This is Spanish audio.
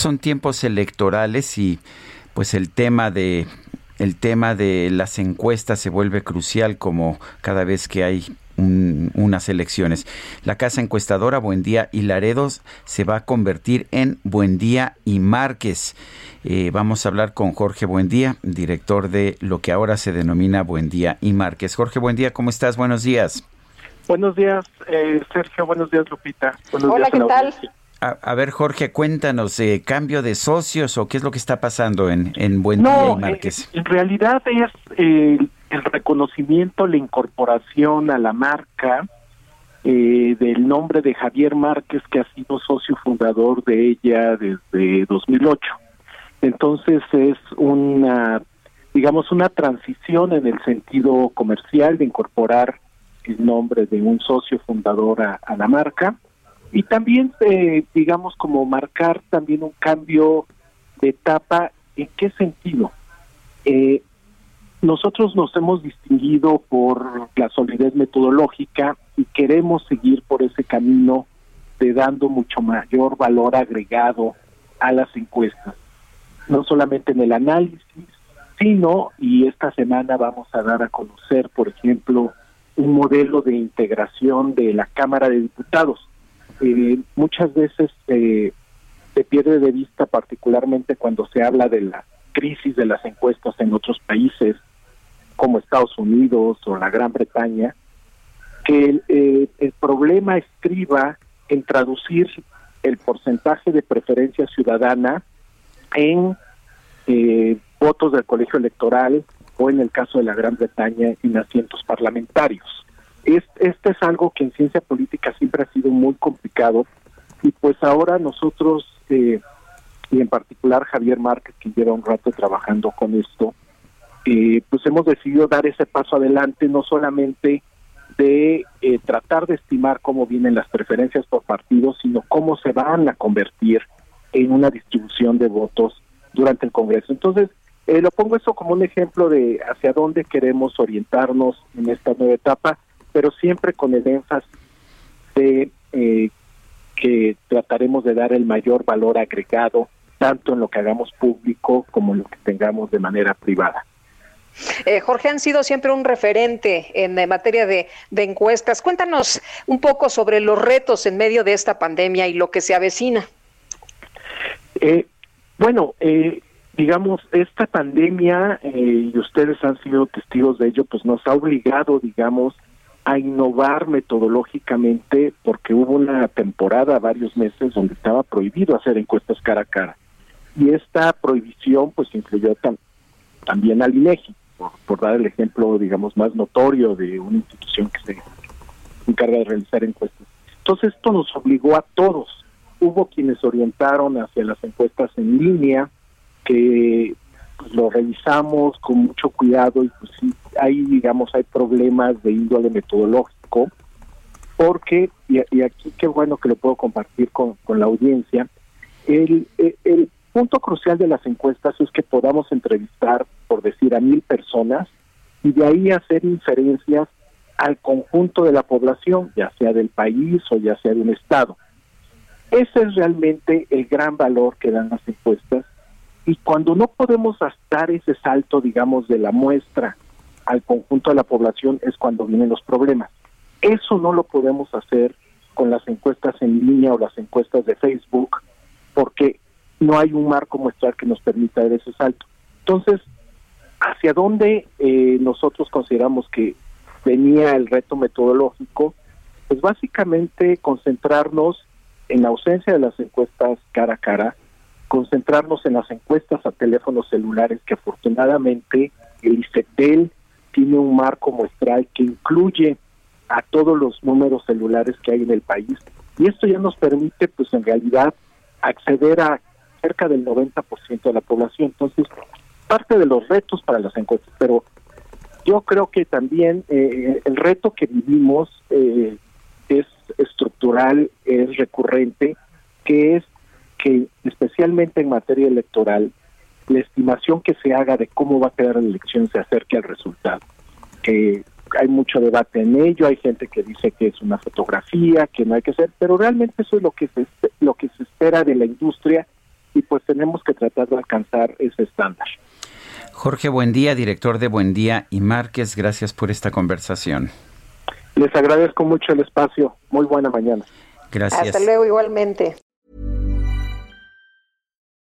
Son tiempos electorales y pues el tema de el tema de las encuestas se vuelve crucial como cada vez que hay un- unas elecciones. La casa encuestadora Buendía y Laredos se va a convertir en Buendía y Márquez. Eh, vamos a hablar con Jorge Buendía, director de lo que ahora se denomina Buendía y Márquez. Jorge Buendía, ¿cómo estás? Buenos días. Buenos días, eh, Sergio. Buenos días, Lupita. Buenos Hola, días ¿qué tal? audiencia. A, a ver, Jorge, cuéntanos, eh, ¿cambio de socios o qué es lo que está pasando en, en Buendía No, y eh, Márquez? en realidad es eh, el reconocimiento, la incorporación a la marca eh, del nombre de Javier Márquez, que ha sido socio fundador de ella desde 2008. Entonces es una, digamos, una transición en el sentido comercial de incorporar el nombre de un socio fundador a, a la marca y también, eh, digamos, como marcar también un cambio de etapa. ¿En qué sentido? Eh, nosotros nos hemos distinguido por la solidez metodológica y queremos seguir por ese camino de dando mucho mayor valor agregado a las encuestas, no solamente en el análisis, sino, y esta semana vamos a dar a conocer, por ejemplo, un modelo de integración de la Cámara de Diputados. Eh, muchas veces eh, se pierde de vista, particularmente cuando se habla de la crisis de las encuestas en otros países, como Estados Unidos o la Gran Bretaña, que el, eh, el problema estriba en traducir el porcentaje de preferencia ciudadana en eh, votos del colegio electoral o en el caso de la Gran Bretaña en asientos parlamentarios. Es, este es algo que en ciencia política siempre ha sido muy complicado y pues ahora nosotros, eh, y en particular Javier Márquez, que lleva un rato trabajando con esto, eh, pues hemos decidido dar ese paso adelante, no solamente de eh, tratar de estimar cómo vienen las preferencias por partidos, sino cómo se van a convertir en una distribución de votos durante el Congreso. Entonces, eh, lo pongo eso como un ejemplo de hacia dónde queremos orientarnos en esta nueva etapa, pero siempre con el énfasis de eh, que trataremos de dar el mayor valor agregado, tanto en lo que hagamos público como en lo que tengamos de manera privada. Eh, Jorge, han sido siempre un referente en eh, materia de, de encuestas. Cuéntanos un poco sobre los retos en medio de esta pandemia y lo que se avecina. Eh, bueno, eh, digamos, esta pandemia, eh, y ustedes han sido testigos de ello, pues nos ha obligado, digamos, a innovar metodológicamente porque hubo una temporada, varios meses, donde estaba prohibido hacer encuestas cara a cara. Y esta prohibición, pues, incluyó tam- también al INEGI, por, por dar el ejemplo, digamos, más notorio de una institución que se encarga de realizar encuestas. Entonces, esto nos obligó a todos. Hubo quienes orientaron hacia las encuestas en línea, que lo revisamos con mucho cuidado y pues sí, hay, digamos, hay problemas de índole metodológico, porque, y, aquí qué bueno que lo puedo compartir con, con la audiencia, el, el, el punto crucial de las encuestas es que podamos entrevistar, por decir, a mil personas y de ahí hacer inferencias al conjunto de la población, ya sea del país o ya sea de un estado. Ese es realmente el gran valor que dan las encuestas y cuando no podemos dar ese salto, digamos, de la muestra al conjunto de la población es cuando vienen los problemas. Eso no lo podemos hacer con las encuestas en línea o las encuestas de Facebook porque no hay un marco muestral que nos permita dar ese salto. Entonces, ¿hacia dónde eh, nosotros consideramos que venía el reto metodológico? Pues básicamente concentrarnos en la ausencia de las encuestas cara a cara, concentrarnos en las encuestas a teléfonos celulares que afortunadamente el ICETEL tiene un marco muestral que incluye a todos los números celulares que hay en el país Y esto ya nos permite, pues en realidad, acceder a cerca del 90% de la población. Entonces, parte de los retos para las encuestas, pero yo creo que también eh, el reto que vivimos eh, es estructural, es recurrente, que es que especialmente en materia electoral, la estimación que se haga de cómo va a quedar la elección se acerque al resultado. Que hay mucho debate en ello, hay gente que dice que es una fotografía, que no hay que hacer, pero realmente eso es lo que se, lo que se espera de la industria y pues tenemos que tratar de alcanzar ese estándar. Jorge Buendía, director de Buendía y Márquez, gracias por esta conversación. Les agradezco mucho el espacio. Muy buena mañana. Gracias. Hasta luego igualmente.